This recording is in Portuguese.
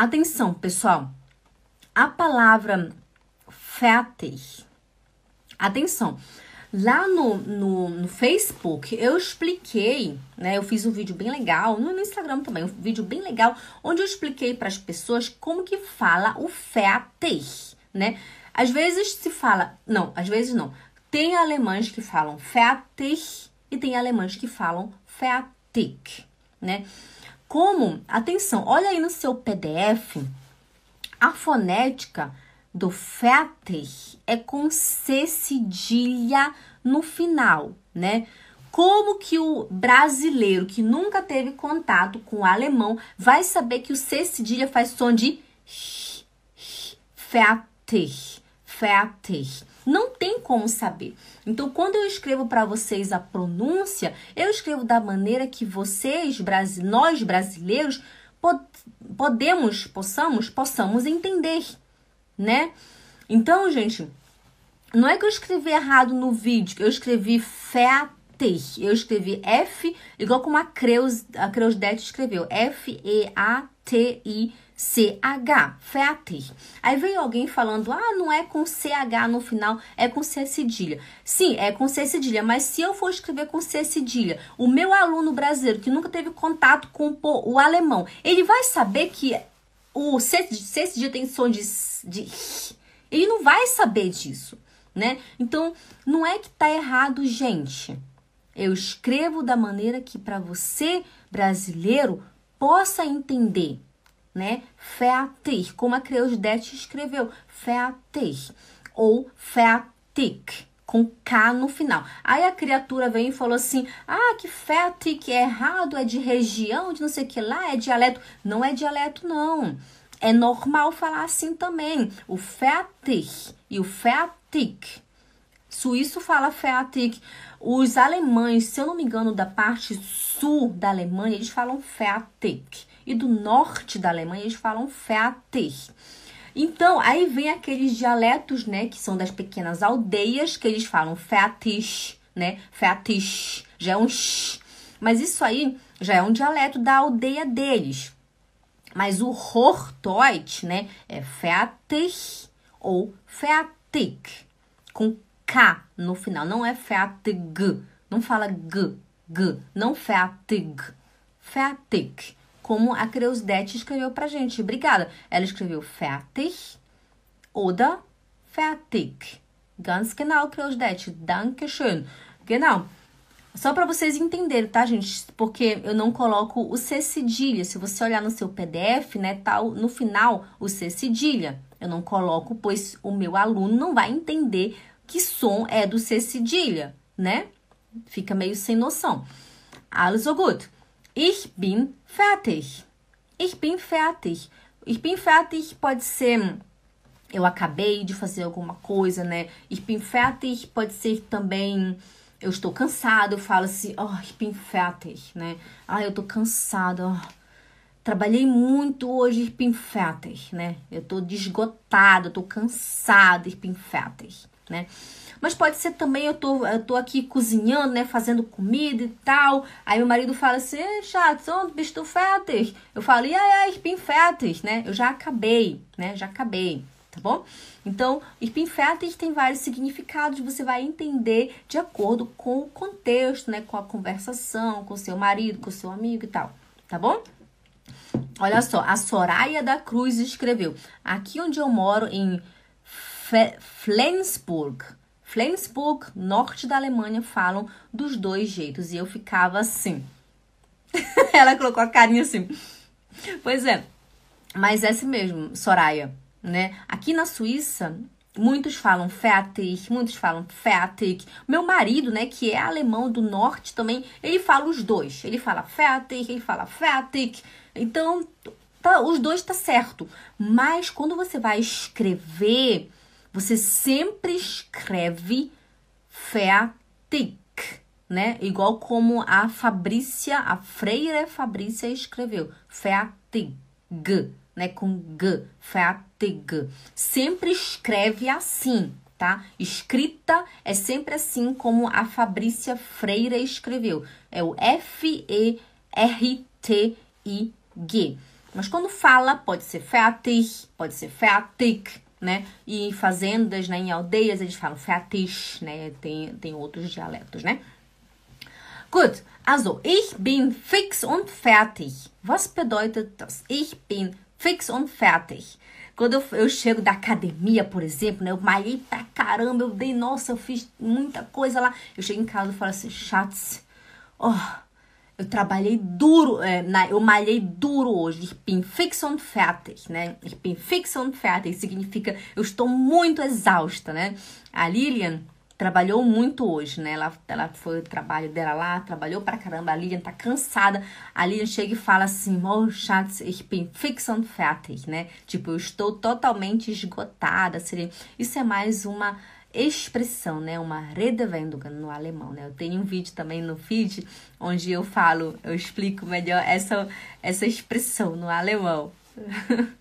Atenção, pessoal. A palavra fertig. Atenção. Lá no, no, no, Facebook eu expliquei, né? Eu fiz um vídeo bem legal, no, no Instagram também, um vídeo bem legal, onde eu expliquei para as pessoas como que fala o fertig, né? Às vezes se fala, não, às vezes não. Tem alemães que falam fertig e tem alemães que falam fertig, né? Como, atenção, olha aí no seu PDF, a fonética do fertig é com C cedilha no final, né? Como que o brasileiro que nunca teve contato com o alemão vai saber que o C cedilha faz som de fertig, fertig? Não tem como saber. Então, quando eu escrevo para vocês a pronúncia, eu escrevo da maneira que vocês, nós brasileiros, podemos, possamos, possamos entender, né? Então, gente, não é que eu escrevi errado no vídeo, eu escrevi fertig. Eu escrevi F, igual como a Creus, a Creusdete escreveu, F-E-A-T-I. CH, fertig. Aí veio alguém falando, ah, não é com CH no final, é com C cedilha. Sim, é com C cedilha, mas se eu for escrever com C cedilha, o meu aluno brasileiro que nunca teve contato com o alemão, ele vai saber que o C, C cedilha tem som de, de... Ele não vai saber disso, né? Então, não é que tá errado, gente. Eu escrevo da maneira que para você, brasileiro, possa entender né? Fertig, como a Creusdete escreveu, fertig ou fertig com K no final. Aí a criatura veio e falou assim: "Ah, que fertig é errado, é de região, de não sei o que lá, é dialeto". Não é dialeto não. É normal falar assim também. O fertig e o fertig. Suíço fala fertig. Os alemães, se eu não me engano, da parte sul da Alemanha, eles falam fertig e do norte da Alemanha eles falam fertig. Então, aí vem aqueles dialetos, né, que são das pequenas aldeias, que eles falam fertig, né, fertig, já é um sh. Mas isso aí já é um dialeto da aldeia deles. Mas o Hochdeutsch, né, é fertig ou fertig, com K no final, não é fertig, não fala g, g, não fertig, fertig como a Creusdete escreveu pra gente. Obrigada. Ela escreveu fertig oder fertig. Ganz genau, Creusdete. Dankeschön. Genau. Só para vocês entenderem, tá, gente? Porque eu não coloco o C cedilha. Se você olhar no seu PDF, né, tá no final o C cedilha. Eu não coloco, pois o meu aluno não vai entender que som é do C cedilha, né? Fica meio sem noção. Also gut. Ich bin fertig. Ich bin fertig. Ich bin fertig pode ser eu acabei de fazer alguma coisa, né? Ich bin fertig pode ser também eu estou cansado, eu falo assim, oh, ich bin fertig, né? Ah, eu tô cansado, oh. trabalhei muito hoje, ich bin fertig, né? Eu tô desgotado, tô cansado, ich bin fertig, né? Mas pode ser também eu tô, eu tô aqui cozinhando, né? Fazendo comida e tal. Aí meu marido fala assim, Schatz, bist du fertig? Eu falo, ja, ja, ich bin fertig, né? Eu já acabei, né? Já acabei, tá bom? Então, ich bin fertig tem vários significados, você vai entender de acordo com o contexto, né? Com a conversação, com o seu marido, com o seu amigo e tal, tá bom? Olha só, a Soraya da Cruz escreveu: Aqui onde eu moro, em Flensburg, Flensburg, norte da Alemanha, falam dos dois jeitos. E eu ficava assim. Ela colocou a carinha assim. Pois é. Mas é assim mesmo, Soraya, né? Aqui na Suíça, muitos falam fertig, muitos falam fertig. Meu marido, né, que é alemão do norte também, ele fala os dois. Ele fala fertig, ele fala fertig. Então, tá, os dois tá certo. Mas quando você vai escrever você sempre escreve fertig, né? Igual como a Fabrícia, a freira Fabrícia escreveu, fertig, né? Com g, fertig. Sempre escreve assim, tá? Escrita é sempre assim como a Fabrícia Freira escreveu. É o F-E-R-T-I-G. Mas quando fala, pode ser fertig, pode ser fertig, né? E fazendas, né, em aldeias, eles falam fertig, né? Tem, tem outros dialetos, né? Gut, also ich bin fix und fertig. Was bedeutet das? Ich bin fix und fertig. Quando eu, eu chego da academia, por exemplo, né? Eu malhei pra caramba, eu dei, nossa, eu fiz muita coisa lá. Eu chego em casa e falo assim, Schatz, oh, eu trabalhei duro, é, na, eu malhei duro hoje. Ich bin fix und fertig, né? Ich bin fix und fertig significa eu estou muito exausta, né? A Lilian trabalhou muito hoje, né? Ela, ela foi o trabalho dela lá, trabalhou pra caramba. A Lilian tá cansada. A Lilian chega e fala assim: Oh, Schatz, ich bin fix und fertig, né? Tipo, eu estou totalmente esgotada. Seria... Isso é mais uma expressão, né? Uma Redewendung no alemão, né? Eu tenho um vídeo também no feed onde eu falo, eu explico melhor essa, essa expressão no alemão.